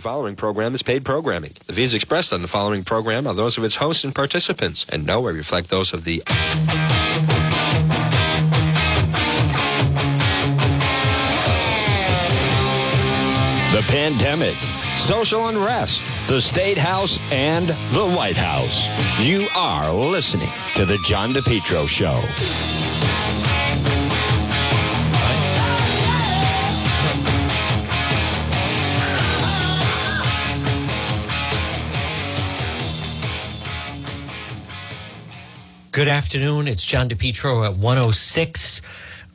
The following program is paid programming. The views expressed on the following program are those of its hosts and participants, and nowhere reflect those of the. The pandemic, social unrest, the State House, and the White House. You are listening to The John DePetro Show. Good afternoon. It's John DePetro at 106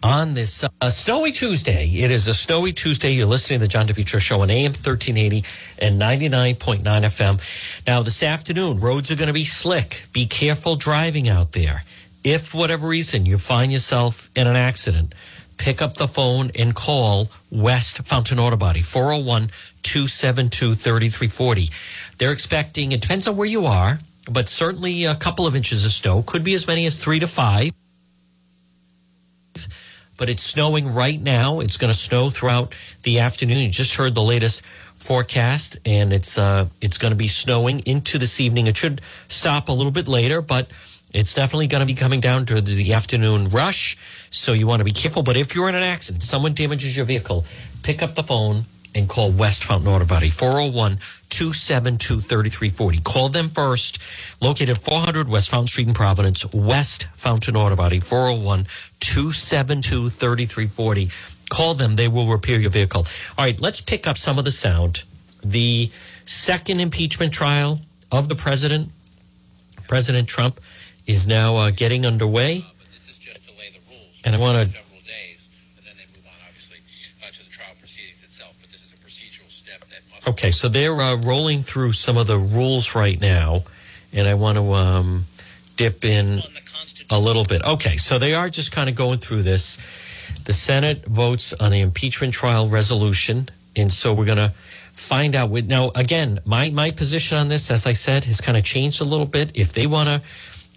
on this uh, snowy Tuesday. It is a snowy Tuesday. You're listening to the John DePetro Show on AM 1380 and 99.9 FM. Now, this afternoon, roads are going to be slick. Be careful driving out there. If, whatever reason, you find yourself in an accident, pick up the phone and call West Fountain Auto Body, 401 272 3340. They're expecting, it depends on where you are, but certainly a couple of inches of snow, could be as many as three to five. But it's snowing right now. It's going to snow throughout the afternoon. You just heard the latest forecast, and it's uh, it's going to be snowing into this evening. It should stop a little bit later, but it's definitely going to be coming down to the afternoon rush. So you want to be careful. But if you're in an accident, someone damages your vehicle, pick up the phone and call West Fountain Auto Body, 401 272 3340. Call them first, located 400 West Fountain Street in Providence, West Fountain Auto Body, 401 272 3340. Call them, they will repair your vehicle. All right, let's pick up some of the sound. The second impeachment trial of the president, President Trump, is now uh, getting underway. Uh, but this is just to lay the rules. And I wanna- for several days, and then they move on, obviously, uh, to the trial proceedings itself. But this is a procedural step that must. Okay, so they're uh, rolling through some of the rules right now, and I want to um, dip in On the Constitution. a little bit. Okay, so they are just kind of going through this. The Senate votes on the impeachment trial resolution, and so we're going to find out. With, now, again, my my position on this, as I said, has kind of changed a little bit. If they want to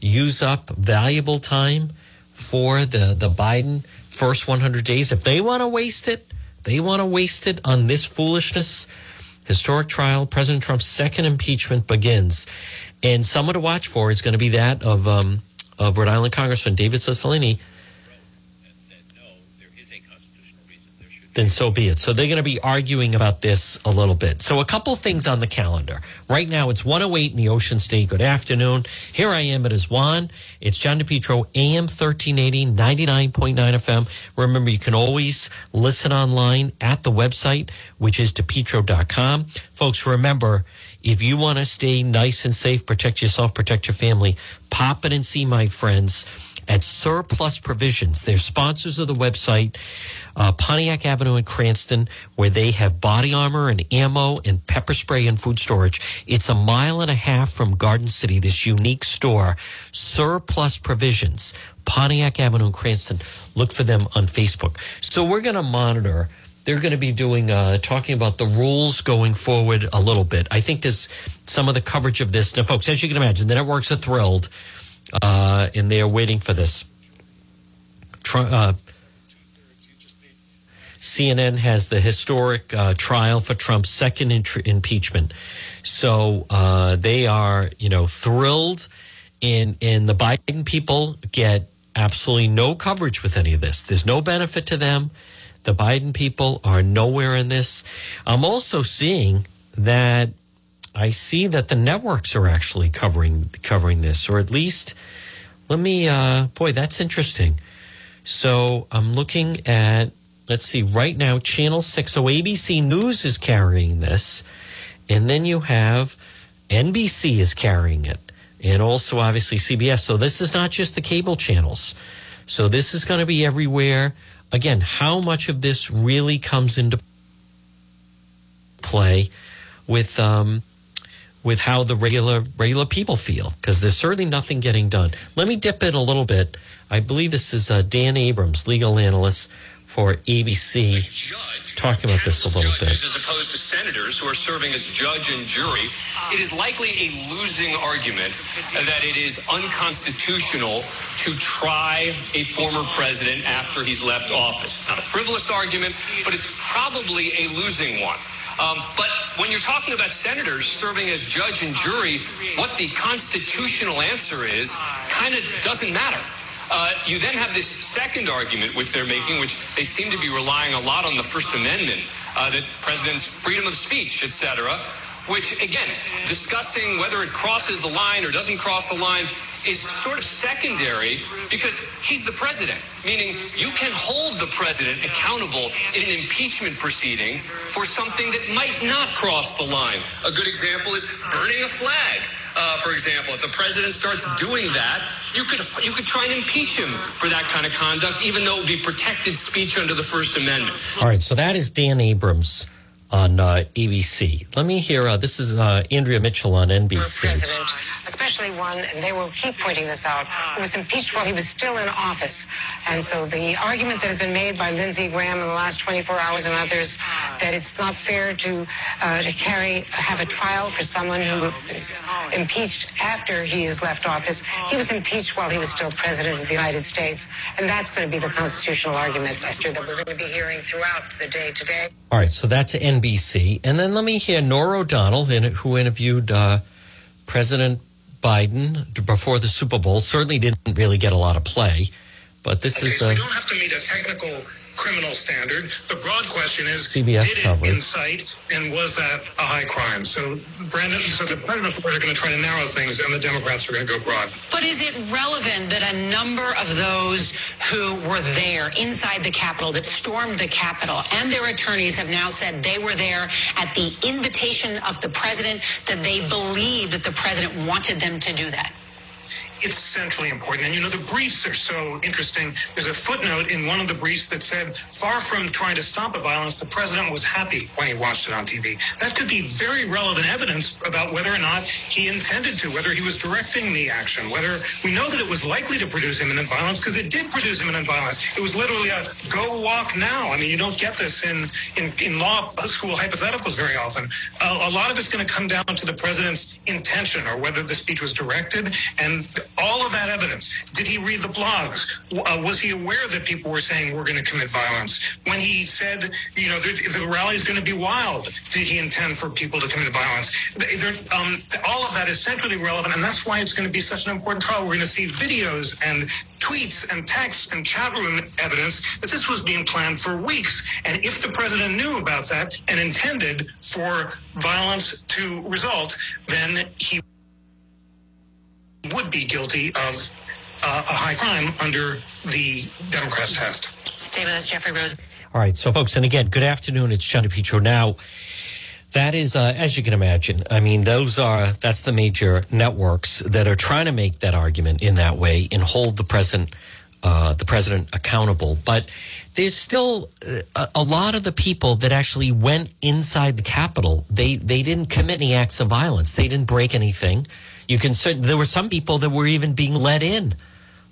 use up valuable time for the the Biden first 100 days, if they want to waste it, they want to waste it on this foolishness. Historic trial, President Trump's second impeachment begins, and someone to watch for is going to be that of um, of Rhode Island Congressman David Cicilline. and said, no, there is a constitutional reason. There should Then so be it. So they're going to be arguing about this a little bit. So a couple things on the calendar. Right now it's 108 in the Ocean State. Good afternoon. Here I am. It is Juan. It's John DePetro, AM 1380, 99.9 FM. Remember, you can always listen online at the website, which is depetro.com. Folks, remember, if you want to stay nice and safe, protect yourself, protect your family, pop in and see my friends at Surplus Provisions. They're sponsors of the website, uh, Pontiac Avenue in Cranston, where they have body armor and ammo and pepper spray and food storage. It's a mile and a half from Garden City, this unique store, Surplus Provisions, Pontiac Avenue in Cranston. Look for them on Facebook. So we're going to monitor. They're going to be doing, uh, talking about the rules going forward a little bit. I think there's some of the coverage of this. Now, folks, as you can imagine, the networks are thrilled uh, and they're waiting for this. Tr- uh, CNN has the historic uh, trial for Trump's second intr- impeachment, so uh, they are, you know, thrilled, and and the Biden people get absolutely no coverage with any of this. There's no benefit to them. The Biden people are nowhere in this. I'm also seeing that I see that the networks are actually covering covering this, or at least let me. Uh, boy, that's interesting. So I'm looking at. Let's see. Right now, Channel Six. So ABC News is carrying this, and then you have NBC is carrying it, and also obviously CBS. So this is not just the cable channels. So this is going to be everywhere. Again, how much of this really comes into play with um, with how the regular regular people feel because there's certainly nothing getting done. Let me dip in a little bit. I believe this is uh, Dan Abrams, legal analyst for ABC, talking about this a little bit. As opposed to senators who are serving as judge and jury, it is likely a losing argument that it is unconstitutional to try a former president after he's left office. It's not a frivolous argument, but it's probably a losing one. Um, but when you're talking about senators serving as judge and jury, what the constitutional answer is kind of doesn't matter. Uh, you then have this second argument which they're making, which they seem to be relying a lot on the First Amendment, uh, that president's freedom of speech, et cetera, which again, discussing whether it crosses the line or doesn't cross the line is sort of secondary because he's the president, meaning you can hold the president accountable in an impeachment proceeding for something that might not cross the line. A good example is burning a flag. Uh, for example, if the president starts doing that, you could you could try and impeach him for that kind of conduct, even though it would be protected speech under the First Amendment. All right, so that is Dan Abrams on uh, ABC. Let me hear. Uh, this is uh, Andrea Mitchell on NBC. president, especially one, and they will keep pointing this out, who was impeached while he was still in office. And so the argument that has been made by Lindsey Graham in the last 24 hours and others that it's not fair to uh, to carry have a trial for someone who is impeached after he has left office. He was impeached while he was still president of the United States, and that's going to be the constitutional argument, Lester, that we're going to be hearing throughout the day today. All right, so that's NBC. And then let me hear Norah O'Donnell, who interviewed uh, President Biden before the Super Bowl. Certainly didn't really get a lot of play, but this Okay, is the. we don't have to meet a technical criminal standard. The broad question is, CBS did it coverage. incite and was that a high crime? So Brandon, so the President are going to try to narrow things and the Democrats are going to go broad. But is it relevant that a number of those who were there inside the Capitol, that stormed the Capitol, and their attorneys have now said they were there at the invitation of the president, that they believe that the president wanted them to do that? It's centrally important. And you know, the briefs are so interesting. There's a footnote in one of the briefs that said, far from trying to stop the violence, the president was happy when he watched it on TV. That could be very relevant evidence about whether or not he intended to, whether he was directing the action, whether we know that it was likely to produce imminent violence because it did produce imminent violence. It was literally a go walk now. I mean, you don't get this in, in, in law school hypotheticals very often. A, a lot of it's going to come down to the president's intention or whether the speech was directed and all of that evidence. Did he read the blogs? Uh, was he aware that people were saying we're going to commit violence? When he said, you know, the, the rally is going to be wild, did he intend for people to commit violence? Um, all of that is centrally relevant, and that's why it's going to be such an important trial. We're going to see videos and tweets and texts and chat room evidence that this was being planned for weeks. And if the president knew about that and intended for violence to result, then he would be guilty of uh, a high crime under the Democrats' test. Stay with us, Jeffrey Rose. All right, so folks, and again, good afternoon. It's John DePetro. Now, that is, uh, as you can imagine, I mean, those are that's the major networks that are trying to make that argument in that way and hold the president, uh, the president accountable. But there's still uh, a, a lot of the people that actually went inside the Capitol. They they didn't commit any acts of violence. They didn't break anything. You can there were some people that were even being let in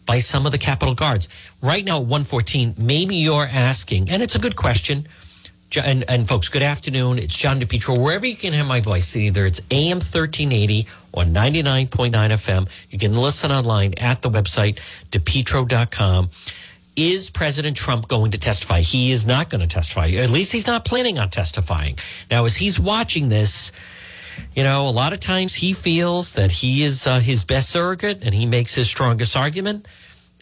by some of the Capitol guards. Right now, at 114, maybe you're asking, and it's a good question. And, and folks, good afternoon. It's John DePetro. Wherever you can hear my voice, either it's AM 1380 or 99.9 FM. You can listen online at the website, depetro.com. Is President Trump going to testify? He is not going to testify. At least he's not planning on testifying. Now, as he's watching this, you know, a lot of times he feels that he is uh, his best surrogate and he makes his strongest argument.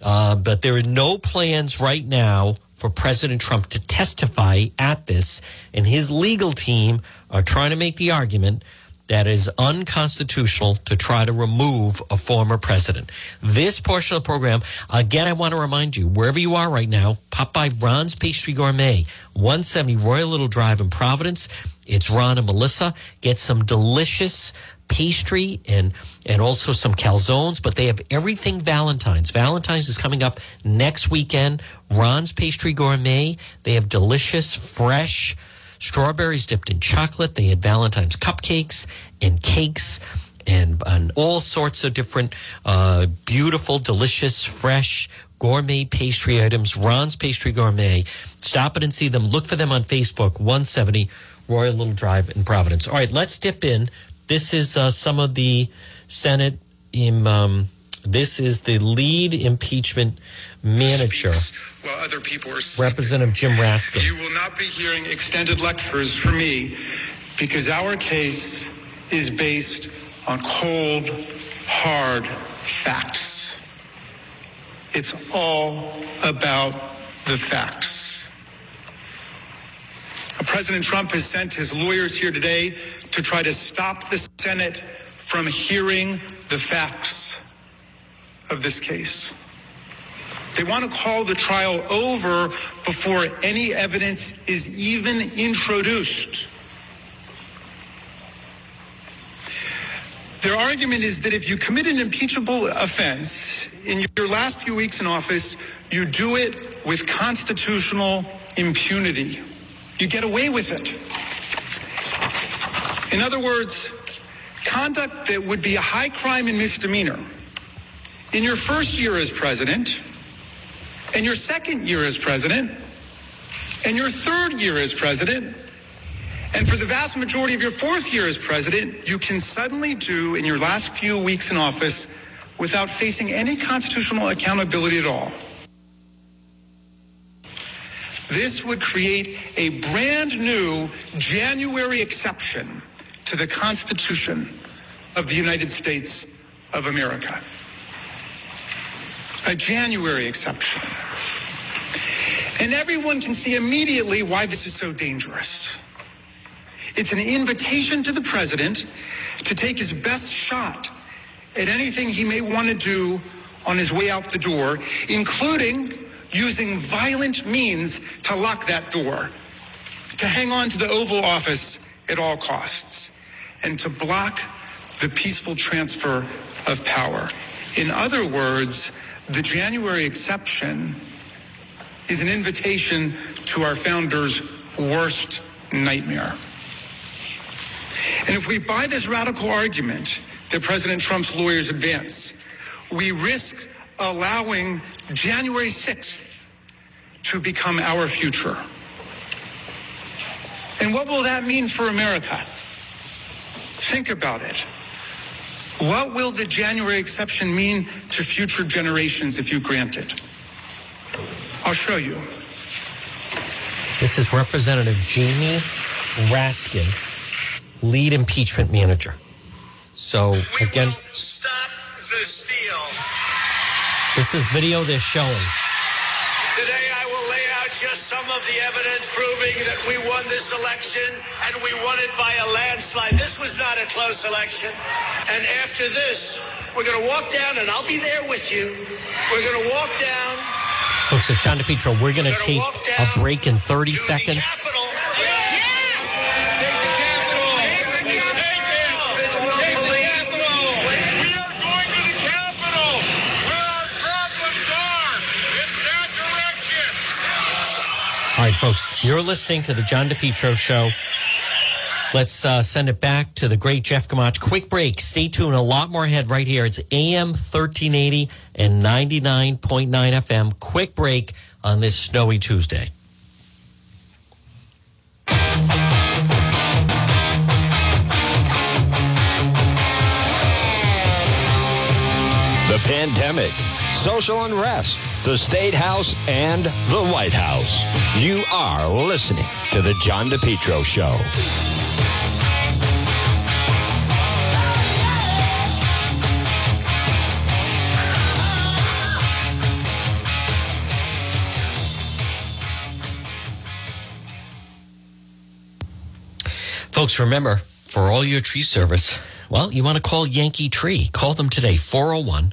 Uh, but there are no plans right now for President Trump to testify at this. And his legal team are trying to make the argument that is unconstitutional to try to remove a former president. This portion of the program, again, I want to remind you, wherever you are right now, pop by Ron's Pastry Gourmet, 170 Royal Little Drive in Providence. It's Ron and Melissa. Get some delicious pastry and and also some calzones, but they have everything Valentine's. Valentine's is coming up next weekend. Ron's Pastry Gourmet. They have delicious, fresh strawberries dipped in chocolate. They had Valentine's cupcakes and cakes and, and all sorts of different uh, beautiful, delicious, fresh gourmet pastry items. Ron's Pastry Gourmet. Stop it and see them. Look for them on Facebook, 170 Royal Little Drive in Providence. All right, let's dip in. This is uh, some of the Senate. In, um, this is the lead impeachment manager, While other people are sleeping. Representative Jim Raskin. You will not be hearing extended lectures from me because our case is based on cold, hard facts. It's all about the facts. President Trump has sent his lawyers here today to try to stop the Senate from hearing the facts of this case. They want to call the trial over before any evidence is even introduced. Their argument is that if you commit an impeachable offense in your last few weeks in office, you do it with constitutional impunity. You get away with it. In other words, conduct that would be a high crime and misdemeanor in your first year as president, and your second year as president, and your third year as president, and for the vast majority of your fourth year as president, you can suddenly do in your last few weeks in office without facing any constitutional accountability at all. This would create a brand new January exception to the Constitution of the United States of America. A January exception. And everyone can see immediately why this is so dangerous. It's an invitation to the president to take his best shot at anything he may want to do on his way out the door, including using violent means to lock that door, to hang on to the Oval Office at all costs, and to block the peaceful transfer of power. In other words, the January exception is an invitation to our founders' worst nightmare. And if we buy this radical argument that President Trump's lawyers advance, we risk allowing January 6th to become our future. And what will that mean for America? Think about it. What will the January exception mean to future generations if you grant it? I'll show you. This is Representative Jamie Raskin, lead impeachment manager. So again, this is video they're showing. Today I will lay out just some of the evidence proving that we won this election and we won it by a landslide. This was not a close election. And after this, we're going to walk down and I'll be there with you. We're going to walk down Folks, it's John DePetro. We're going to take a break in 30 to seconds. the Capitol. Take the Capitol. Take the Capitol. Take the Capitol. We are going to the Capitol, where our problems are. It's that direction. All right, folks, you're listening to the John DePetro show. Let's uh, send it back to the great Jeff Gamach. Quick break. Stay tuned. A lot more ahead right here. It's AM 1380 and 99.9 FM. Quick break on this snowy Tuesday. The pandemic, social unrest, the State House, and the White House. You are listening to The John DePetro Show. Folks, remember, for all your tree service, well, you want to call Yankee Tree. Call them today, 401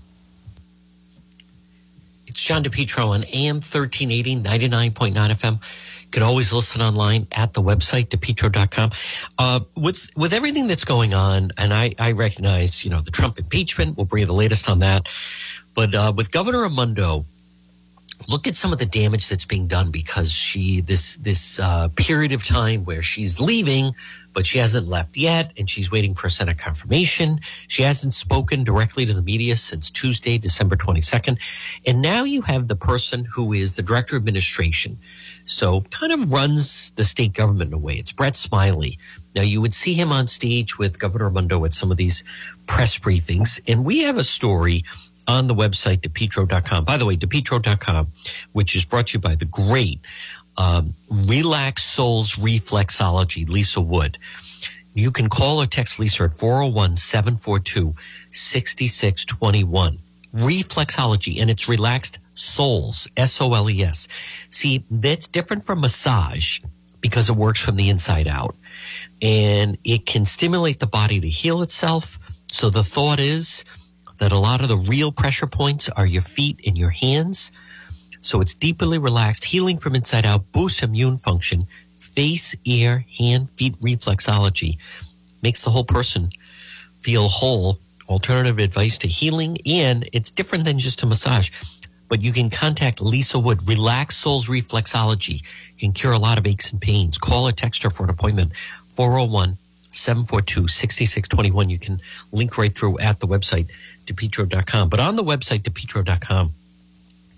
John DePetro on AM 1380, 99.9 FM. You can always listen online at the website, depetro.com. Uh, with, with everything that's going on, and I, I recognize, you know, the Trump impeachment, we'll bring you the latest on that. But uh, with Governor Raimondo, look at some of the damage that's being done because she this this uh, period of time where she's leaving but she hasn't left yet and she's waiting for a senate confirmation. She hasn't spoken directly to the media since tuesday december 22nd and now you have the person who is the director of administration. So kind of runs the state government in a way. It's brett smiley. Now you would see him on stage with governor Raimondo at some of these press briefings. And we have a story on the website, depetro.com. By the way, depetro.com, which is brought to you by the great um, Relax Soles Reflexology, Lisa Wood. You can call or text Lisa at 401 742 6621. Reflexology, and it's relaxed soles, S O L E S. See, that's different from massage because it works from the inside out and it can stimulate the body to heal itself. So the thought is, that a lot of the real pressure points are your feet and your hands. So it's deeply relaxed, healing from inside out, boosts immune function, face, ear, hand, feet reflexology, makes the whole person feel whole. Alternative advice to healing, and it's different than just a massage. But you can contact Lisa Wood, Relax Soles Reflexology. Can cure a lot of aches and pains. Call or text her for an appointment, 401 742 6621. You can link right through at the website, depetro.com. But on the website, depetro.com,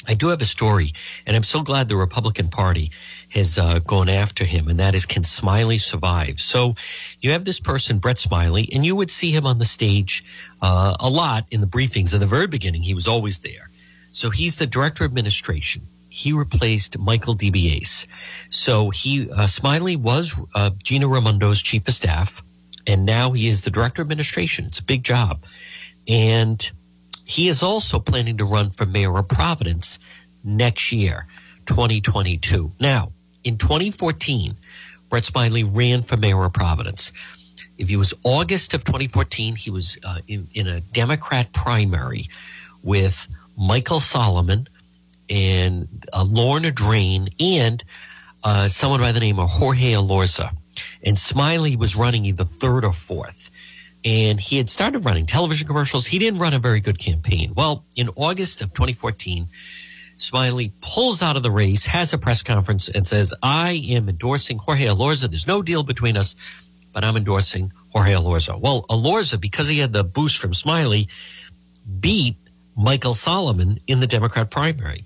I do have a story, and I'm so glad the Republican Party has uh, gone after him, and that is can Smiley survive? So you have this person, Brett Smiley, and you would see him on the stage uh, a lot in the briefings. In the very beginning, he was always there. So he's the director of administration. He replaced Michael DeBiase. So he uh, Smiley was uh, Gina Raimondo's chief of staff, and now he is the director of administration. It's a big job, and he is also planning to run for mayor of Providence next year, 2022. Now, in 2014, Brett Smiley ran for mayor of Providence. If he was August of 2014, he was uh, in, in a Democrat primary with Michael Solomon and uh, Lorne Adrain and uh, someone by the name of Jorge Elorza. And Smiley was running either third or fourth. And he had started running television commercials. He didn't run a very good campaign. Well, in August of 2014, Smiley pulls out of the race, has a press conference, and says, I am endorsing Jorge Elorza. There's no deal between us, but I'm endorsing Jorge Elorza. Well, Elorza, because he had the boost from Smiley, beat Michael Solomon in the Democrat primary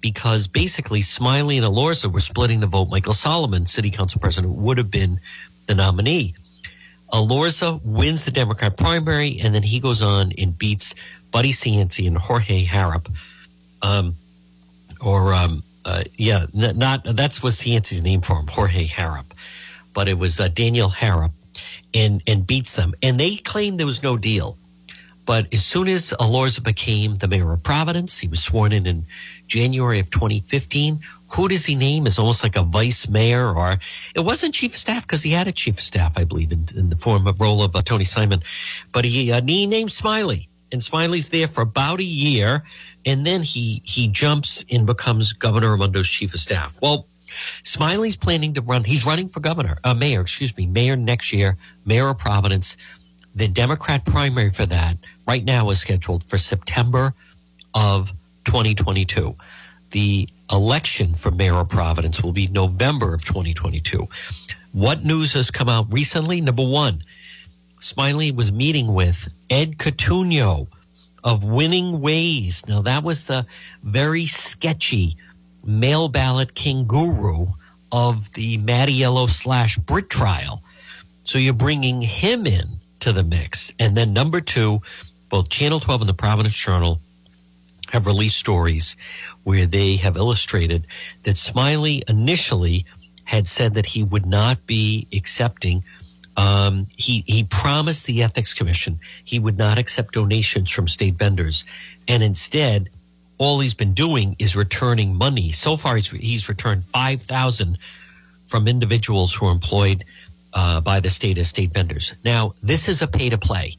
because basically Smiley and Elorza were splitting the vote. Michael Solomon, city council president, would have been the nominee. Elorza wins the Democrat primary, and then he goes on and beats Buddy Cianci and Jorge Harrop. Um, or, um, uh, yeah, not that's what Cianci's name for him, Jorge Harrop. But it was uh, Daniel Harrop and, and beats them. And they claim there was no deal. But as soon as Elorza became the mayor of Providence, he was sworn in in January of 2015. Who does he name as almost like a vice mayor? Or it wasn't chief of staff because he had a chief of staff, I believe, in, in the form of role of uh, Tony Simon. But he, uh, he named Smiley, and Smiley's there for about a year, and then he he jumps and becomes Governor Raimondo's chief of staff. Well. Smiley's planning to run. He's running for governor, uh, mayor, excuse me, mayor next year, mayor of Providence. The Democrat primary for that right now is scheduled for September of 2022. The election for mayor of Providence will be November of 2022. What news has come out recently? Number one, Smiley was meeting with Ed Cotugno of Winning Ways. Now, that was the very sketchy mail ballot king guru of the Mattiello slash Britt trial. So you're bringing him in to the mix. And then number two, both Channel 12 and the Providence Journal have released stories where they have illustrated that Smiley initially had said that he would not be accepting. Um, he he promised the ethics commission he would not accept donations from state vendors, and instead, all he's been doing is returning money. So far, he's he's returned five thousand from individuals who are employed uh, by the state as state vendors. Now, this is a pay to play,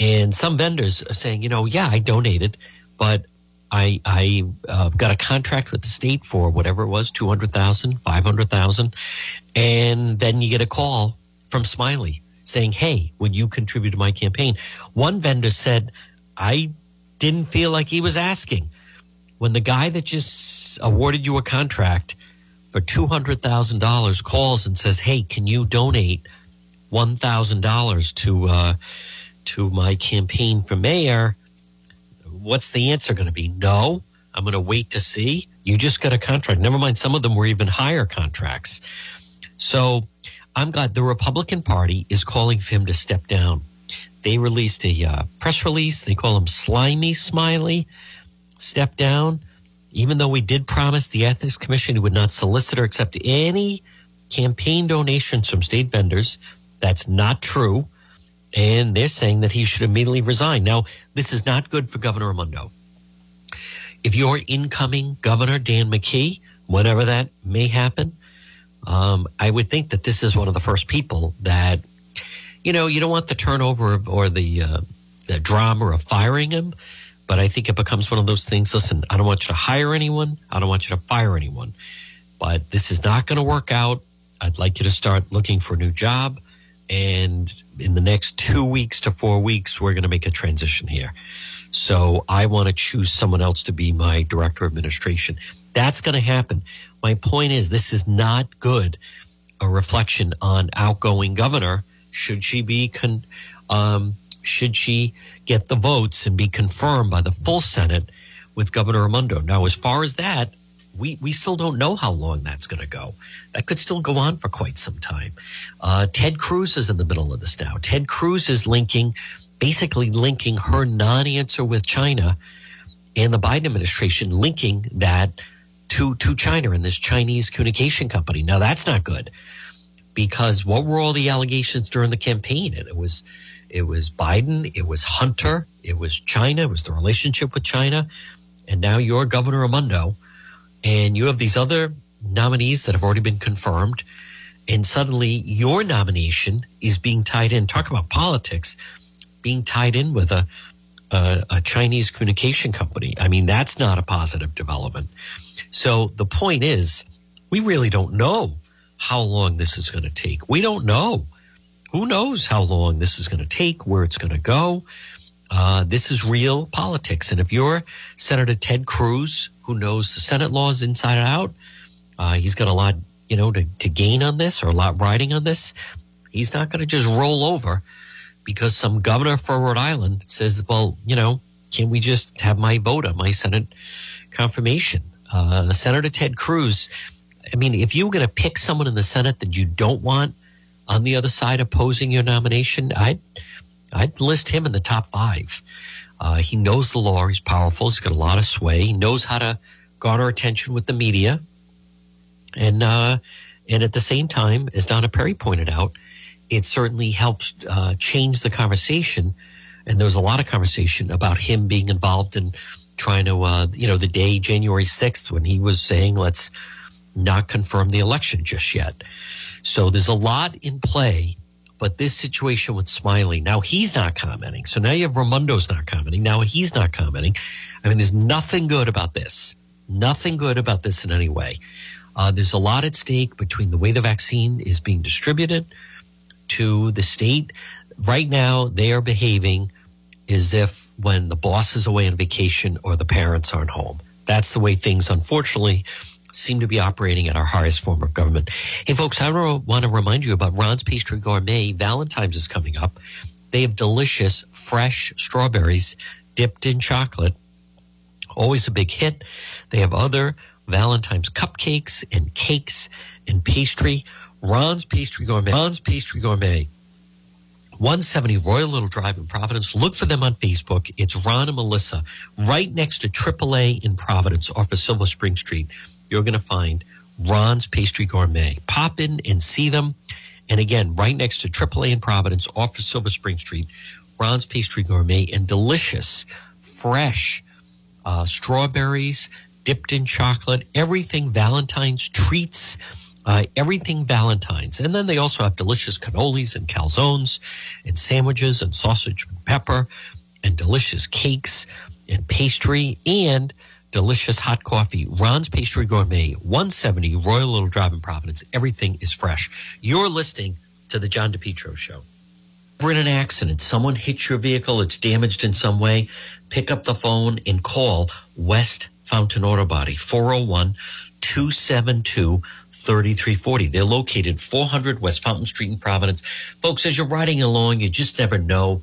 and some vendors are saying, you know, yeah, I donated, but I, I uh, got a contract with the state for whatever it was 200,000, 500,000. And then you get a call from Smiley saying, Hey, would you contribute to my campaign? One vendor said, I didn't feel like he was asking. When the guy that just awarded you a contract for $200,000 calls and says, Hey, can you donate $1,000 to, uh, to my campaign for mayor? what's the answer going to be? No, I'm going to wait to see. You just got a contract. Never mind, some of them were even higher contracts. So I'm glad the Republican Party is calling for him to step down. They released a uh, press release. They call him Slimy Smiley. Step down. Even though we did promise the Ethics Commission he would not solicit or accept any campaign donations from state vendors, that's not true and they're saying that he should immediately resign. Now, this is not good for Governor Raimondo. If you're incoming Governor Dan McKee, whenever that may happen, um, I would think that this is one of the first people that, you know, you don't want the turnover of, or the, uh, the drama of firing him, but I think it becomes one of those things. Listen, I don't want you to hire anyone. I don't want you to fire anyone, but this is not going to work out. I'd like you to start looking for a new job. And in the next two weeks to four weeks, we're going to make a transition here. So I want to choose someone else to be my director of administration. That's going to happen. My point is, this is not good. A reflection on outgoing governor. Should she be con, um, should she get the votes and be confirmed by the full Senate with Governor Raimondo? Now, as far as that, we, we still don't know how long that's going to go. That could still go on for quite some time. Uh, Ted Cruz is in the middle of this now. Ted Cruz is linking, basically linking her non answer with China and the Biden administration, linking that to, to China and this Chinese communication company. Now, that's not good because what were all the allegations during the campaign? And it was, it was Biden, it was Hunter, it was China, it was the relationship with China. And now you're Governor Raimondo and you have these other nominees that have already been confirmed, and suddenly your nomination is being tied in. Talk about politics, being tied in with a, a, a Chinese communication company. I mean, that's not a positive development. So the point is, we really don't know how long this is going to take. We don't know. Who knows how long this is going to take, where it's going to go. Uh, this is real politics. And if you're Senator Ted Cruz, who knows the Senate laws inside and out, uh, he's got a lot, you know, to, to gain on this or a lot riding on this. He's not going to just roll over because some governor for Rhode Island says, well, you know, can we just have my vote on my Senate confirmation? Uh, Senator Ted Cruz, I mean, if you were going to pick someone in the Senate that you don't want on the other side opposing your nomination, I'd I'd list him in the top five. Uh, he knows the law. He's powerful. He's got a lot of sway. He knows how to garner attention with the media. And, uh, and at the same time, as Donna Perry pointed out, it certainly helps uh, change the conversation. And there was a lot of conversation about him being involved in trying to, uh, you know, the day January 6th when he was saying, let's not confirm the election just yet. So there's a lot in play but this situation with Smiley, now he's not commenting. So now you have Raimondo's not commenting. Now he's not commenting. I mean, there's nothing good about this. Nothing good about this in any way. Uh, there's a lot at stake between the way the vaccine is being distributed to the state. Right now, they are behaving as if when the boss is away on vacation or the parents aren't home. That's the way things, unfortunately, seem to be operating at our highest form of government. Hey, folks, I want to remind you about Ron's Pastry Gourmet. Valentine's is coming up. They have delicious, fresh strawberries dipped in chocolate. Always a big hit. They have other Valentine's cupcakes and cakes and pastry. Ron's Pastry Gourmet. Ron's Pastry Gourmet 170 Royal Little Drive in Providence. Look for them on Facebook. It's Ron and Melissa right next to AAA in Providence off of Silver Spring Street. You're going to find Ron's Pastry Gourmet. Pop in and see them. And again, right next to AAA in Providence off of Silver Spring Street, Ron's Pastry Gourmet and delicious, fresh uh, strawberries dipped in chocolate, everything Valentine's treats uh, everything Valentine's. And then they also have delicious cannolis and calzones and sandwiches and sausage and pepper and delicious cakes and pastry and delicious hot coffee. Ron's Pastry Gourmet, 170 Royal Little Drive in Providence. Everything is fresh. You're listening to the John DePetro Show. We're in an accident. Someone hits your vehicle. It's damaged in some way. Pick up the phone and call West Fountain Auto Body, 401 272 3340. They're located 400 West Fountain Street in Providence. Folks, as you're riding along, you just never know.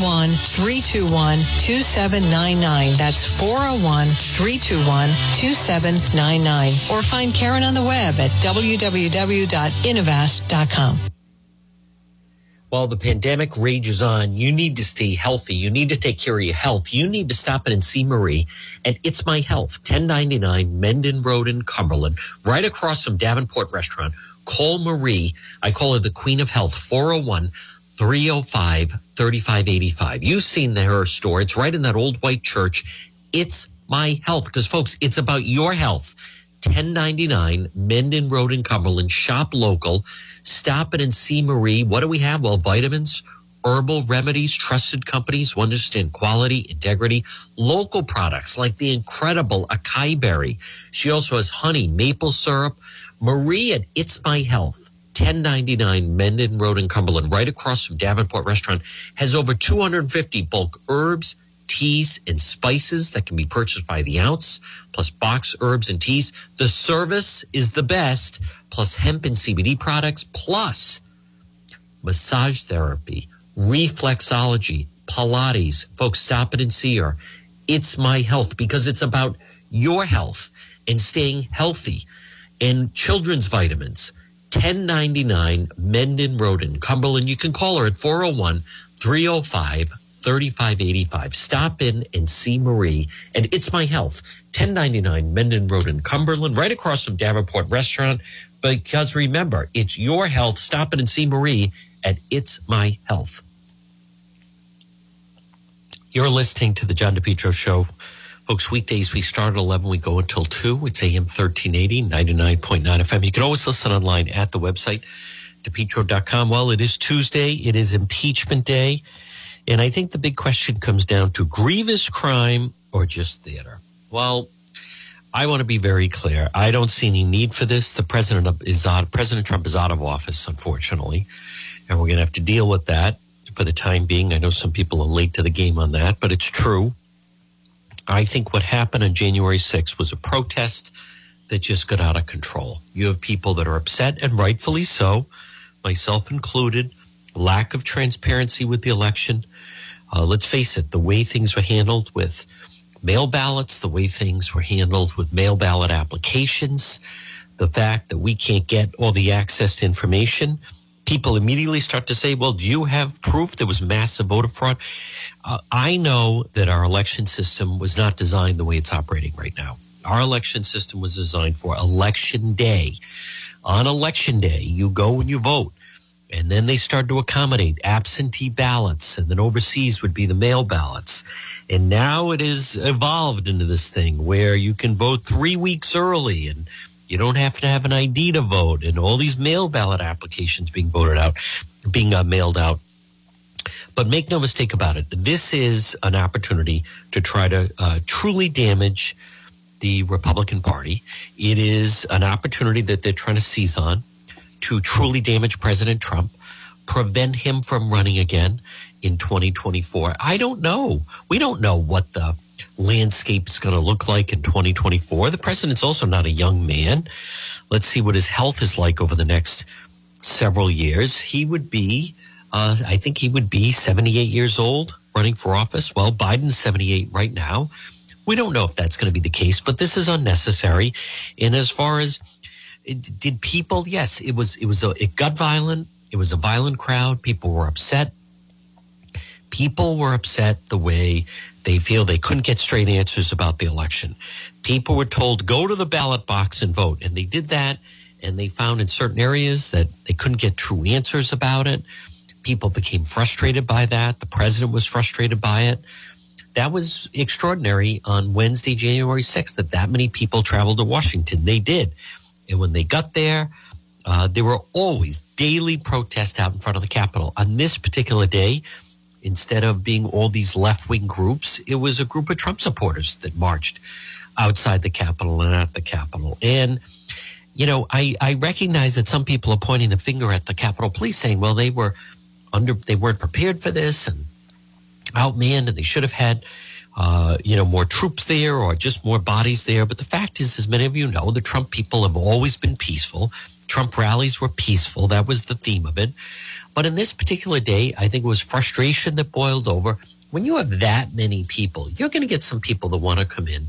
321 2799. That's 401 321 2799. Or find Karen on the web at www.innovast.com. While the pandemic rages on, you need to stay healthy. You need to take care of your health. You need to stop in and see Marie and It's My Health, 1099 Mendon Road in Cumberland, right across from Davenport Restaurant. Call Marie. I call her the Queen of Health, 401 305 3585. You've seen the, her store. It's right in that old white church. It's my health. Because, folks, it's about your health. 1099 Mendon Road in Cumberland. Shop local. Stop it and see Marie. What do we have? Well, vitamins, herbal remedies, trusted companies who understand quality, integrity, local products like the incredible acai berry. She also has honey, maple syrup. Marie at It's My Health. 1099 Mendon Road in Cumberland, right across from Davenport Restaurant, has over 250 bulk herbs, teas, and spices that can be purchased by the ounce, plus box herbs and teas. The service is the best, plus hemp and CBD products, plus massage therapy, reflexology, Pilates. Folks, stop it and see her. It's my health because it's about your health and staying healthy and children's vitamins 1099 Mendon Road in Cumberland. You can call her at 401 305 3585. Stop in and see Marie. And it's my health. 1099 Mendon Road in Cumberland, right across from Davenport Restaurant. Because remember, it's your health. Stop in and see Marie at It's My Health. You're listening to the John DePetro Show. Folks, weekdays we start at 11, we go until 2. It's AM 1380, 99.9 FM. You can always listen online at the website, depetro.com. Well, it is Tuesday, it is impeachment day. And I think the big question comes down to grievous crime or just theater. Well, I want to be very clear. I don't see any need for this. The president is out, President Trump is out of office, unfortunately, and we're going to have to deal with that for the time being. I know some people are late to the game on that, but it's true. I think what happened on January 6th was a protest that just got out of control. You have people that are upset, and rightfully so, myself included, lack of transparency with the election. Uh, let's face it, the way things were handled with mail ballots, the way things were handled with mail ballot applications, the fact that we can't get all the access to information. People immediately start to say, well, do you have proof there was massive voter fraud? Uh, I know that our election system was not designed the way it's operating right now. Our election system was designed for election day. On election day, you go and you vote. And then they started to accommodate absentee ballots, and then overseas would be the mail ballots. And now it has evolved into this thing where you can vote three weeks early and you don't have to have an ID to vote, and all these mail ballot applications being voted out, being uh, mailed out. But make no mistake about it, this is an opportunity to try to uh, truly damage the Republican Party. It is an opportunity that they're trying to seize on to truly damage President Trump, prevent him from running again in 2024. I don't know. We don't know what the landscape is going to look like in 2024. The president's also not a young man. Let's see what his health is like over the next several years. He would be, uh, I think he would be 78 years old running for office. Well, Biden's 78 right now. We don't know if that's going to be the case, but this is unnecessary. And as far as did people, yes, it was, it was a, it got violent. It was a violent crowd. People were upset. People were upset the way they feel they couldn't get straight answers about the election. People were told, go to the ballot box and vote. And they did that. And they found in certain areas that they couldn't get true answers about it. People became frustrated by that. The president was frustrated by it. That was extraordinary on Wednesday, January 6th, that that many people traveled to Washington. They did. And when they got there, uh, there were always daily protests out in front of the Capitol. On this particular day, instead of being all these left wing groups, it was a group of Trump supporters that marched outside the Capitol and at the Capitol. And, you know, I, I recognize that some people are pointing the finger at the Capitol Police saying, well, they were under, they weren't prepared for this and outmanned and they should have had uh, you know, more troops there or just more bodies there. But the fact is, as many of you know, the Trump people have always been peaceful. Trump rallies were peaceful. That was the theme of it. But in this particular day, I think it was frustration that boiled over. When you have that many people, you're going to get some people that want to come in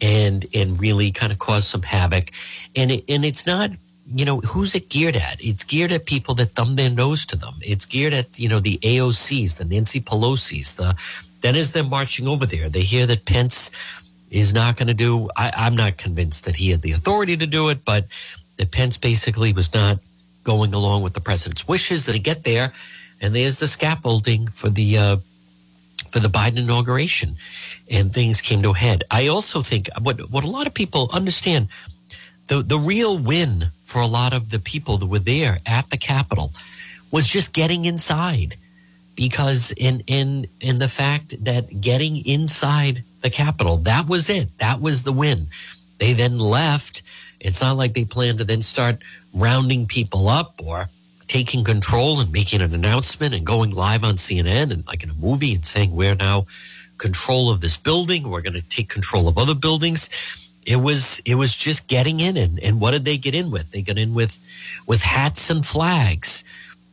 and and really kind of cause some havoc. And it, and it's not you know who's it geared at? It's geared at people that thumb their nose to them. It's geared at you know the AOCs, the Nancy Pelosi's, the then as they're marching over there, they hear that Pence is not going to do. I, I'm not convinced that he had the authority to do it, but that Pence basically was not going along with the president's wishes. That he get there, and there's the scaffolding for the uh, for the Biden inauguration, and things came to a head. I also think what what a lot of people understand the the real win for a lot of the people that were there at the Capitol was just getting inside because in in in the fact that getting inside the Capitol, that was it. That was the win. They then left. It's not like they plan to then start rounding people up or taking control and making an announcement and going live on CNN and like in a movie and saying we're now control of this building. We're going to take control of other buildings. It was it was just getting in and, and what did they get in with? They got in with with hats and flags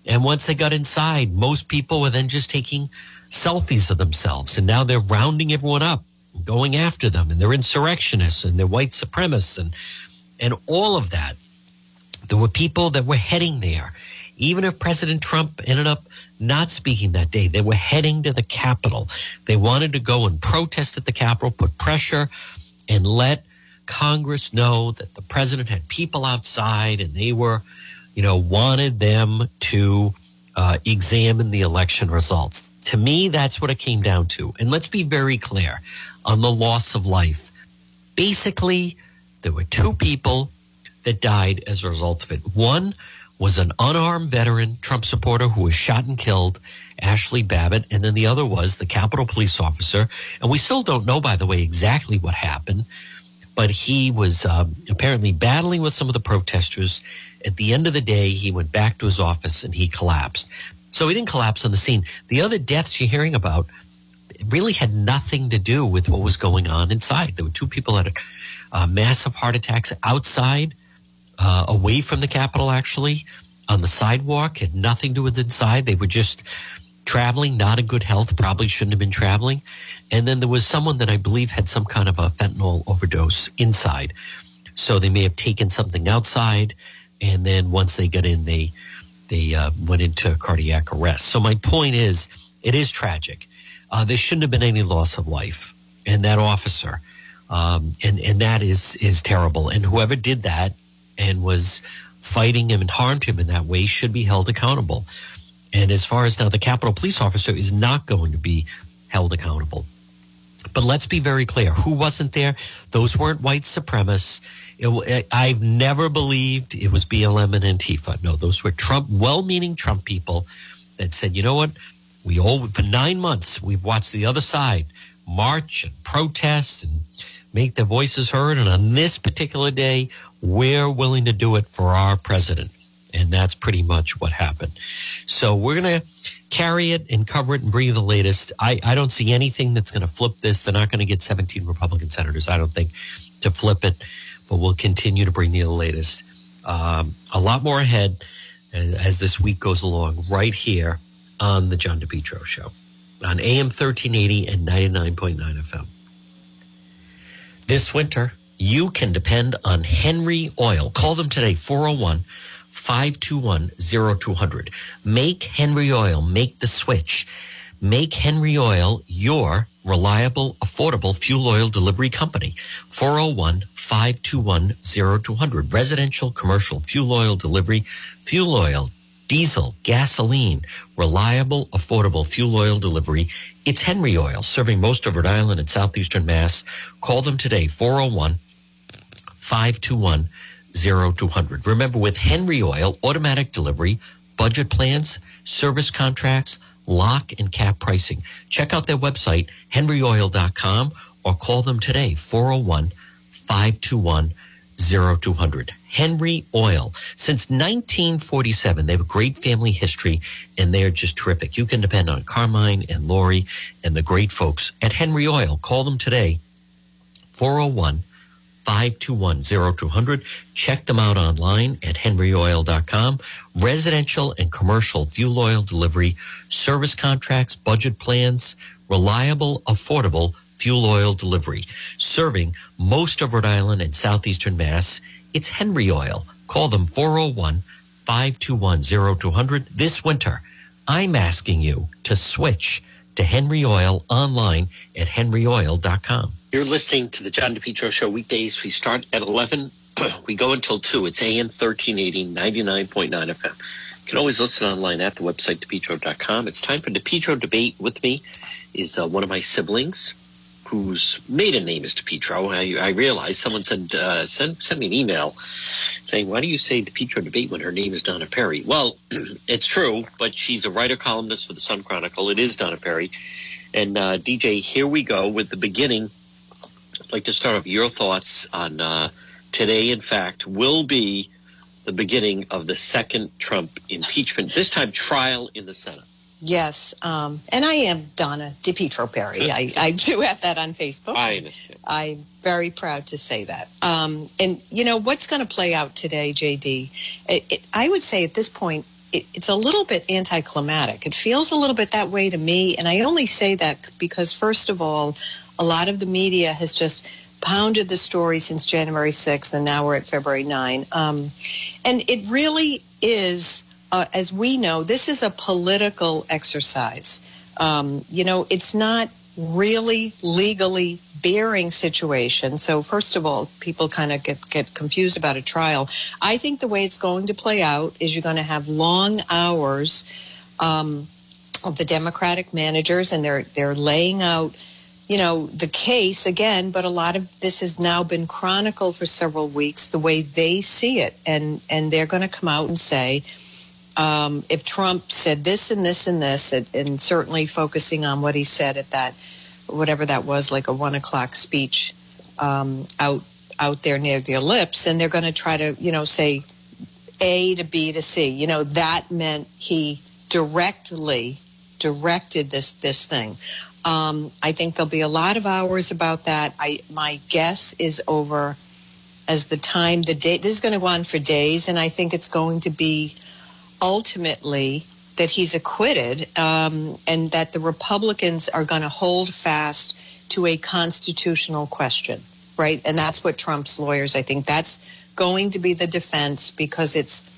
and once they got inside, most people were then just taking selfies of themselves. And now they're rounding everyone up, going after them, and they're insurrectionists and they're white supremacists and and all of that. There were people that were heading there. Even if President Trump ended up not speaking that day, they were heading to the Capitol. They wanted to go and protest at the Capitol, put pressure, and let Congress know that the president had people outside and they were you know, wanted them to uh, examine the election results. To me, that's what it came down to. And let's be very clear on the loss of life. Basically, there were two people that died as a result of it. One was an unarmed veteran Trump supporter who was shot and killed, Ashley Babbitt, and then the other was the Capitol police officer. And we still don't know, by the way, exactly what happened, but he was um, apparently battling with some of the protesters at the end of the day, he went back to his office and he collapsed. So he didn't collapse on the scene. The other deaths you're hearing about really had nothing to do with what was going on inside. There were two people that had uh, massive heart attacks outside, uh, away from the Capitol, actually, on the sidewalk, had nothing to do with inside. They were just traveling, not in good health, probably shouldn't have been traveling. And then there was someone that I believe had some kind of a fentanyl overdose inside. So they may have taken something outside, and then once they got in, they they uh, went into cardiac arrest. So my point is, it is tragic. Uh, there shouldn't have been any loss of life, and that officer, um, and and that is is terrible. And whoever did that and was fighting him and harmed him in that way should be held accountable. And as far as now, the Capitol police officer is not going to be held accountable. But let's be very clear who wasn't there? Those weren't white supremacists. It, I've never believed it was BLM and Antifa. No, those were Trump, well meaning Trump people that said, you know what? We all, for nine months, we've watched the other side march and protest and make their voices heard. And on this particular day, we're willing to do it for our president. And that's pretty much what happened. So we're going to carry it and cover it and bring you the latest. I, I don't see anything that's going to flip this. They're not going to get 17 Republican senators, I don't think, to flip it. But we'll continue to bring you the latest. Um, a lot more ahead as, as this week goes along, right here on the John DePetro Show on AM 1380 and 99.9 FM. This winter, you can depend on Henry Oil. Call them today, 401 521 0200. Make Henry Oil, make the switch. Make Henry Oil your reliable, affordable fuel oil delivery company. 401 521 0200. Residential, commercial fuel oil delivery, fuel oil, diesel, gasoline, reliable, affordable fuel oil delivery. It's Henry Oil, serving most of Rhode Island and southeastern Mass. Call them today, 401 521 0200. Remember, with Henry Oil, automatic delivery, budget plans, service contracts, lock and cap pricing. Check out their website, henryoil.com, or call them today, 401 521 0200. Henry Oil. Since 1947, they have a great family history and they're just terrific. You can depend on Carmine and Lori and the great folks at Henry Oil. Call them today, 401 521 0200. Check them out online at henryoil.com. Residential and commercial fuel oil delivery, service contracts, budget plans, reliable, affordable fuel oil delivery. Serving most of Rhode Island and southeastern Mass, it's Henry Oil. Call them 401 521 0200 this winter. I'm asking you to switch to Henry Oil online at henryoil.com. You're listening to the John DePetro Show weekdays. We start at 11. we go until 2. It's AM 1380, 99.9 FM. You can always listen online at the website, DePetro.com. It's time for DePetro Debate. With me is uh, one of my siblings whose maiden name is DePetro. I, I realized someone said, uh, send, send me an email saying, why do you say DePetro Debate when her name is Donna Perry? Well, it's true, but she's a writer columnist for the Sun Chronicle. It is Donna Perry. And uh, DJ, here we go with the beginning I'd like to start off your thoughts on uh, today, in fact, will be the beginning of the second Trump impeachment, this time trial in the Senate. Yes, um, and I am Donna DePetro Perry. I, I do have that on Facebook. I understand. I'm very proud to say that. Um, and you know what's going to play out today, JD? It, it, I would say at this point, it, it's a little bit anticlimactic. It feels a little bit that way to me, and I only say that because, first of all, a lot of the media has just pounded the story since January 6th, and now we're at February 9. Um, and it really is, uh, as we know, this is a political exercise. Um, you know, it's not really legally bearing situation. So first of all, people kind of get, get confused about a trial. I think the way it's going to play out is you're going to have long hours um, of the Democratic managers, and they're they're laying out you know, the case again, but a lot of this has now been chronicled for several weeks the way they see it. And, and they're going to come out and say, um, if Trump said this and this and this, and, and certainly focusing on what he said at that, whatever that was, like a one o'clock speech um, out out there near the ellipse, and they're going to try to, you know, say A to B to C. You know, that meant he directly directed this this thing. Um, I think there'll be a lot of hours about that. I my guess is over as the time the day this is going to go on for days, and I think it's going to be ultimately that he's acquitted um, and that the Republicans are going to hold fast to a constitutional question, right? And that's what Trump's lawyers, I think, that's going to be the defense because it's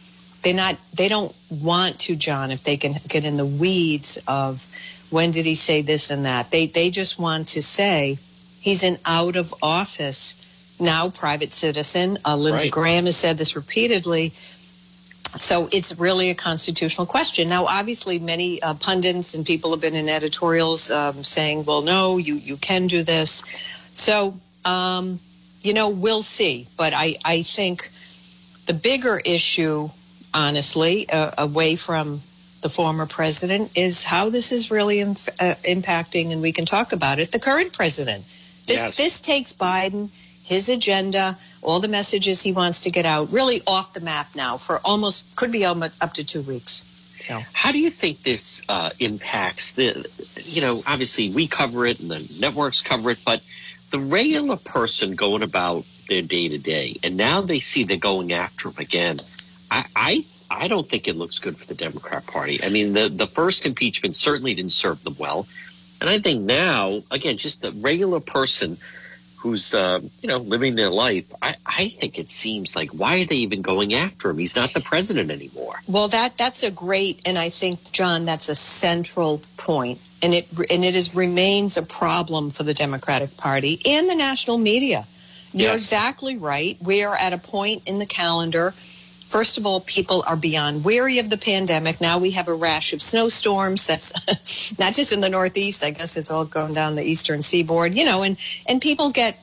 they're not they don't want to, John, if they can get in the weeds of when did he say this and that. They they just want to say he's an out of office now private citizen. Uh, Lindsey Right. Graham has said this repeatedly. So it's really a constitutional question. Now, obviously, many uh, pundits and people have been in editorials um, saying, "Well, no, you you can do this." So, um, you know, we'll see. But I I think the bigger issue, honestly, uh, away from the former president, is how this is really inf- uh, impacting, and we can talk about it. The current president. This Yes. this takes Biden, his agenda, all the messages he wants to get out, really off the map now for almost could be almost up to two weeks. So. How do you think this uh, impacts the? You know, obviously we cover it and the networks cover it, but the regular person going about their day to day, and now they see they're going after him again. I, I I don't think it looks good for the Democrat Party. I mean, the the first impeachment certainly didn't serve them well, and I think now again, just the regular person who's uh, you know living their life. I, I think it seems like why are they even going after him? He's not the president anymore. Well, that that's a great, and I think John, that's a central point, and it and it is remains a problem for the Democratic Party and the national media. You're Yes. exactly right. We are at a point in the calendar. First of all, people are beyond weary of the pandemic. Now we have a rash of snowstorms. That's not just in the Northeast. I guess it's all going down the eastern seaboard. You know, and and people get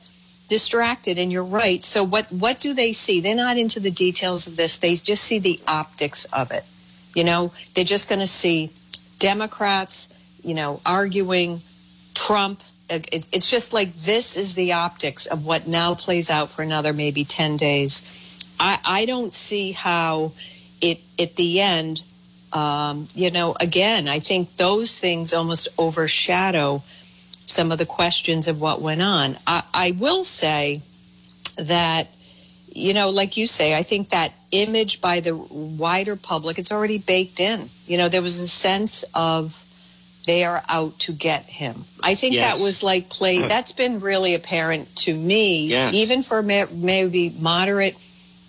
distracted and you're right so what what do they see they're not into the details of this they just see the optics of it you know they're just going to see democrats you know arguing trump It- it- it's just like this is the optics of what now plays out for another maybe 10 days i i don't see how it at the end um, you know again i think those things almost overshadow some of the questions of what went on. I, I will say that, you know, like you say, I think that image by the wider public, it's already baked in. You know, there was a sense of they are out to get him. I think Yes. that was like played, that's been really apparent to me, Yes. even for maybe moderate,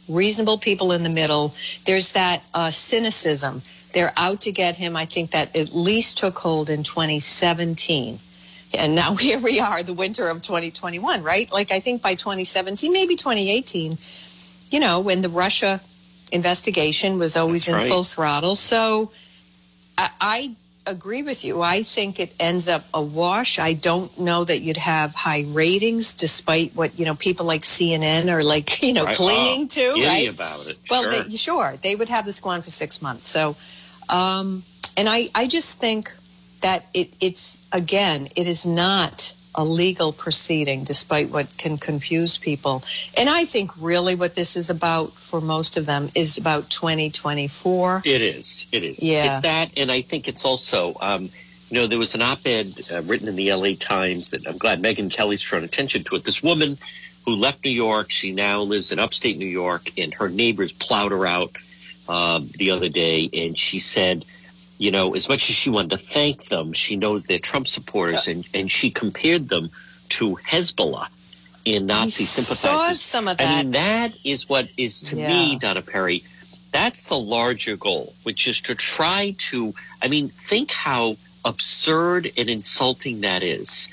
reasonable people in the middle. There's that uh, cynicism. They're out to get him. I think that at least took hold in 2017. And now here we are, the winter of 2021, right? Like I think by 2017, maybe 2018, you know, when the Russia investigation was always That's in right. full throttle. So I, I agree with you. I think it ends up a wash. I don't know that you'd have high ratings, despite what you know people like CNN are like you know Right. clinging Oh, to. right about it. Well, Sure. They, sure, they would have this go on for six months. So, um, and I, I just think that it, it's again, it is not a legal proceeding, despite what can confuse people. And I think really what this is about for most of them is about 2024. It is. It is. Yeah. It's that, and I think it's also, um, you know, there was an op-ed uh, written in the LA Times that I'm glad Megyn Kelly's drawn attention to it. This woman who left New York, she now lives in upstate New York, and her neighbors plowed her out um, the other day, and she said, you know, as much as she wanted to thank them, she knows they're Trump supporters, and, and she compared them to Hezbollah and Nazi saw sympathizers. some of I mean, that is what is to Yeah. me, Donna Perry, that's the larger goal, which is to try to, I mean, think how absurd and insulting that is.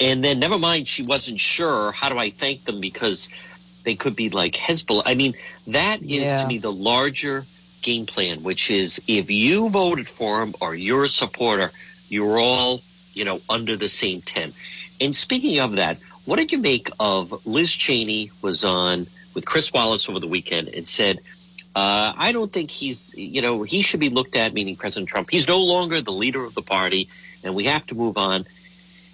And then, never mind, she wasn't sure. How do I thank them? Because they could be like Hezbollah. I mean, that is Yeah. to me the larger game plan, which is if you voted for him or you're a supporter, you're all, you know, under the same tent. And speaking of that, what did you make of Liz Cheney was on with Chris Wallace over the weekend and said, uh, I don't think he's, you know, he should be looked at, meaning President Trump. He's no longer the leader of the party, and we have to move on.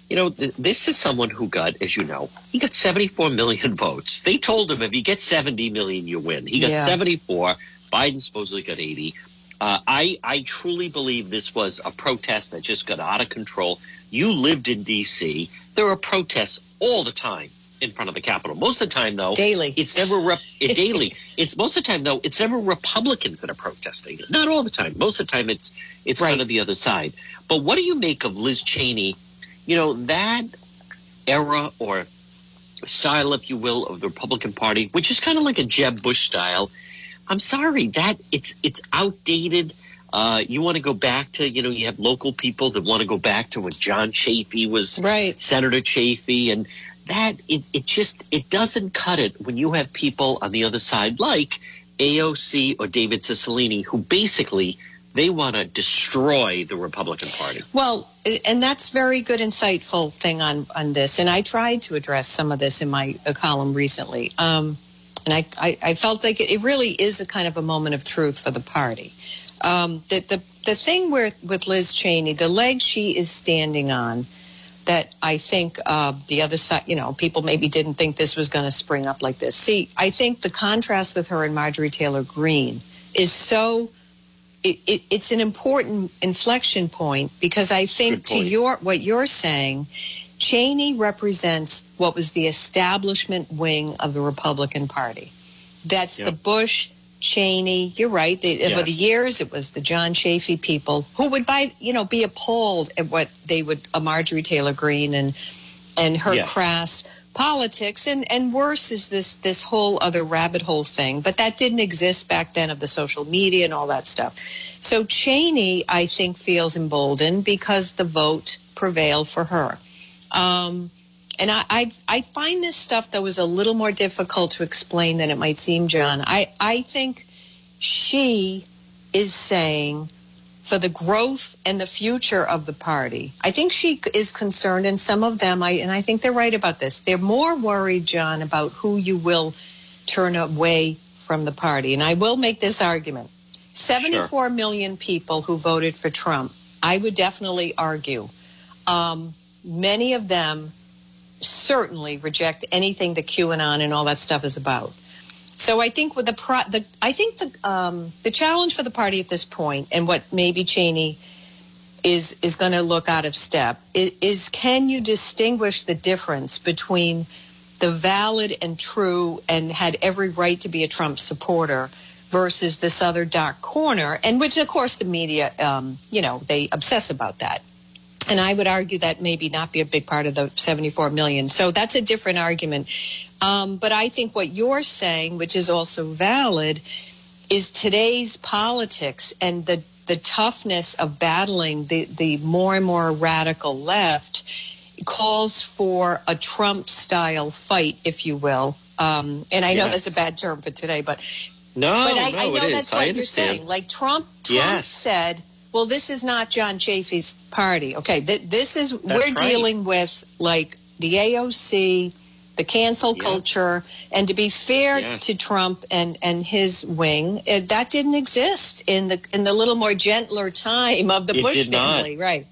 You know, th- this is someone who got, as you know, he got 74 million votes. They told him if you get 70 million, you win. He got Yeah. 74. Biden supposedly got 80. Uh, I, I truly believe this was a protest that just got out of control. You lived in D.C. There are protests all the time in front of the Capitol. Most of the time, though, Daily. it's never rep- daily. It's most of the time, though, it's never Republicans that are protesting. Not all the time. Most of the time, it's it's kind of the other side. But what do you make of Liz Cheney? You know that era or style, if you will, of the Republican Party, which is kind of like a Jeb Bush style. I'm sorry that it's it's outdated. Uh, you want to go back to, you know, you have local people that want to go back to when John Chafee was right. Senator Chafee, and that it, it just it doesn't cut it when you have people on the other side like AOC or David Cicilline who basically they want to destroy the Republican Party. Well, and that's very good, insightful thing on on this. And I tried to address some of this in my uh, column recently. Um, and I, I, I felt like it, it really is a kind of a moment of truth for the party. Um, the, the the thing where with Liz Cheney, the leg she is standing on, that I think uh, the other side, you know, people maybe didn't think this was going to spring up like this. See, I think the contrast with her and Marjorie Taylor Greene is so. It, it, it's an important inflection point because I think to your what you're saying, Cheney represents what was the establishment wing of the Republican Party. That's the Bush, Cheney. You're right. The, Over the years, it was the John Chafee people who would, by you know, be appalled at what they would, uh, Marjorie Taylor Greene and and her Yes. crass politics, and and worse is this this whole other rabbit hole thing. But that didn't exist back then of the social media and all that stuff. So Cheney, I think, feels emboldened because the vote prevailed for her. Um, and I, I, I find this stuff that was a little more difficult to explain than it might seem, John. I, I think she is saying for the growth and the future of the party. I think she is concerned, and some of them, I, and I think they're right about this. They're more worried, John, about who you will turn away from the party. And I will make this argument. 74 million people who voted for Trump, I would definitely argue, um, many of them certainly reject anything that QAnon and all that stuff is about. So I think with the pro- the I think the um, the challenge for the party at this point, and what maybe Cheney is is going to look out of step is, is can you distinguish the difference between the valid and true and had every right to be a Trump supporter versus this other dark corner, and which of course the media, um, you know, they obsess about that. And I would argue that maybe not be a big part of the 74 million. So that's a different argument. Um, but I think what you're saying, which is also valid, is today's politics and the, the toughness of battling the, the more and more radical left calls for a Trump style fight, if you will. Um, and I know Yes. that's a bad term for today, but No, but I, no, I know it is. that's I what you're understand. saying. Like Trump, Trump Yes. said, "Well, this is not John Chafee's party. Okay, th- this is we're right. dealing with like the AOC, the cancel culture, and to be fair Yes. to Trump and and his wing, uh, that didn't exist in the in the little more gentler time of the It Bush did not. family, right?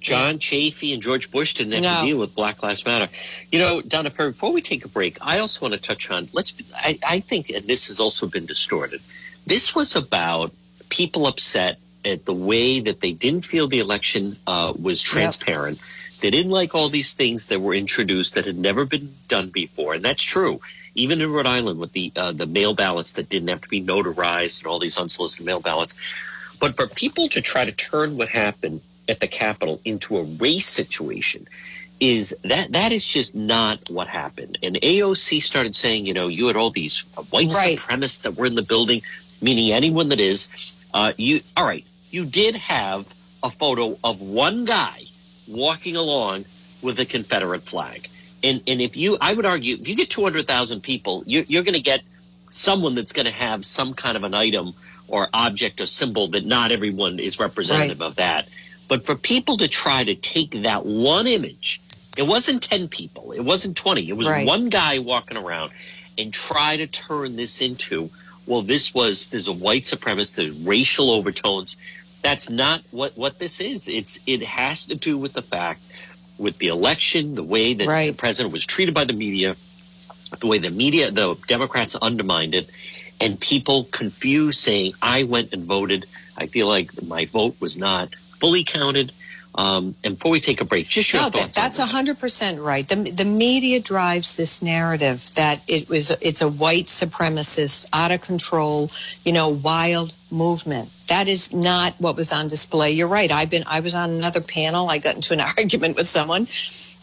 John Chafee and George Bush didn't have No. to deal with Black Lives Matter. You know, Donna Perry, before we take a break, I also want to touch on, let's, I, I think, and this has also been distorted. This was about people upset at the way that they didn't feel the election uh, was transparent. They didn't like all these things that were introduced that had never been done before, and that's true. Even in Rhode Island, with the uh, the mail ballots that didn't have to be notarized and all these unsolicited mail ballots, but for people to try to turn what happened at the Capitol into a race situation is that that is just not what happened. And AOC started saying, you know, you had all these white Right. supremacists that were in the building, meaning anyone that is. Uh, you all right? You did have a photo of one guy walking along with a Confederate flag, and and if you, I would argue, if you get two hundred thousand people, you're, you're going to get someone that's going to have some kind of an item or object or symbol that not everyone is representative of that. But for people to try to take that one image, it wasn't 10 people, it wasn't 20, it was Right. one guy walking around and try to turn this into, well, this was, there's a white supremacist, there's racial overtones. That's not what, what this is. It's, it has to do with the fact with the election, the way that the president was treated by the media, the way the media, the Democrats undermined it, and people confused saying, I went and voted. I feel like my vote was not fully counted. Um, and before we take a break, just your no, that, thoughts. on that's hundred percent right. The the media drives this narrative that it was it's a white supremacist, out of control, you know, wild movement. That is not what was on display. You're right. I've been I was on another panel. I got into an argument with someone,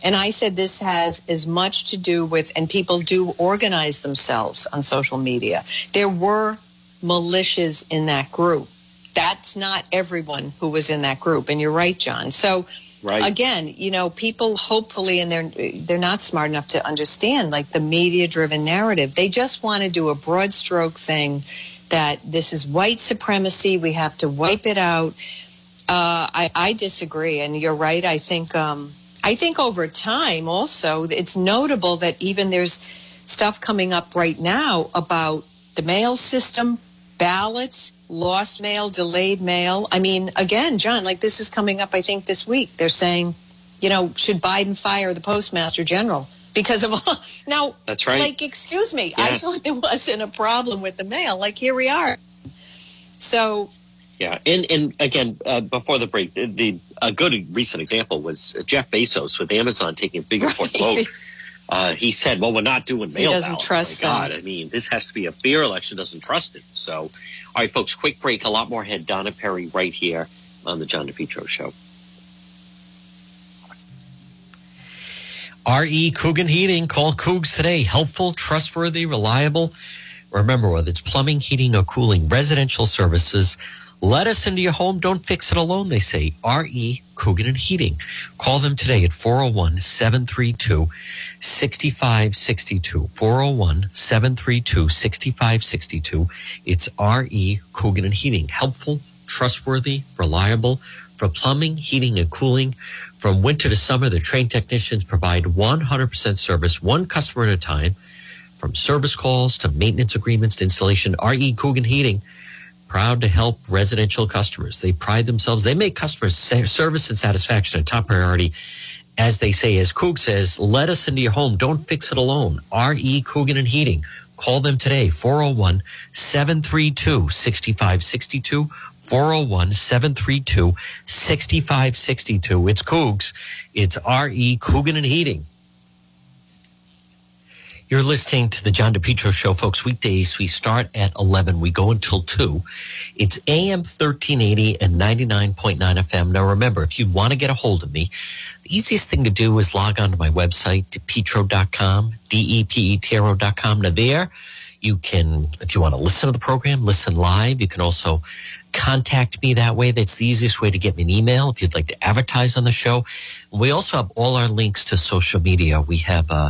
and I said this has as much to do with and people do organize themselves on social media. There were militias in that group. That's not everyone who was in that group. And you're right, John. So Right. again, you know, people hopefully, and they're they're not smart enough to understand like the media driven narrative. They just want to do a broad stroke thing that this is white supremacy. We have to wipe it out. Uh, I, I disagree, and you're right. I think um, I think over time also it's notable that even there's stuff coming up right now about the mail system, ballots, lost mail, delayed mail. I mean, again, John, like this is coming up. I think this week they're saying, you know, should Biden fire the postmaster general? Because of all now, That's right. Like, excuse me, I Yes. thought there wasn't a problem with the mail. Like, here we are. So Yeah, and and again, uh, before the break, the, the a good recent example was Jeff Bezos with Amazon taking a big important vote. Uh, he said, "Well, we're not doing mail He doesn't ballots." trust My them. God, I mean, this has to be a fair election. Doesn't trust it. So, all right, folks, quick break. A lot more ahead. Donna Perry right here on the John DePetro Show. RE Coogan Heating. Call Coogs today. Helpful, trustworthy, reliable. Remember, whether it's plumbing, heating, or cooling, residential services, let us into your home. Don't fix it alone, they say. RE Coogan and Heating. Call them today at 401 732 6562. 401 732 6562. It's RE Coogan and Heating. Helpful, trustworthy, reliable. For plumbing, heating, and cooling, from winter to summer, the trained technicians provide 100% service, one customer at a time. From service calls to maintenance agreements to installation, RE Coogan Heating, proud to help residential customers. They pride themselves, they make customer service and satisfaction a top priority. As they say, as Coog says, let us into your home. Don't fix it alone. RE Coogan and Heating. Call them today, 401 732 6562. 401 732 6562. It's Coogs. It's RE Coogan and Heating. You're listening to the John DePetro Show, folks. Weekdays, we start at 11. We go until 2. It's AM 1380 and 99.9 FM. Now, remember, if you want to get a hold of me, the easiest thing to do is log on to my website, depetro.com, D-E-P-E-T-R-O.com. Now, there, you can, if you want to listen to the program, listen live. You can also contact me that way. That's the easiest way to get me an email if you'd like to advertise on the show. We also have all our links to social media. We have uh,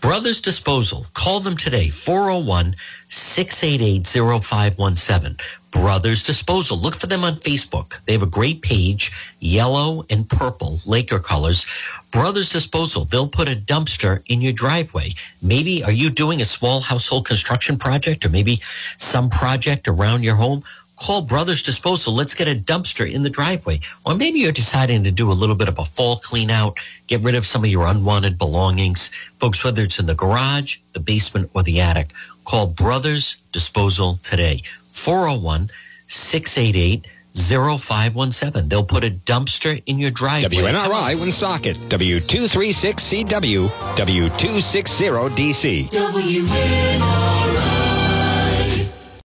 Brothers Disposal. Call them today, 401 688 0517. Brothers Disposal. Look for them on Facebook. They have a great page, yellow and purple, Laker colors. Brothers Disposal. They'll put a dumpster in your driveway. Maybe are you doing a small household construction project or maybe some project around your home? Call Brothers Disposal. Let's get a dumpster in the driveway. Or maybe you're deciding to do a little bit of a fall clean out, get rid of some of your unwanted belongings. Folks, whether it's in the garage, the basement, or the attic, call Brothers Disposal today. 401 688 0517. They'll put a dumpster in your driveway. WNRI Woonsocket, W236CW, W260DC. WNRI.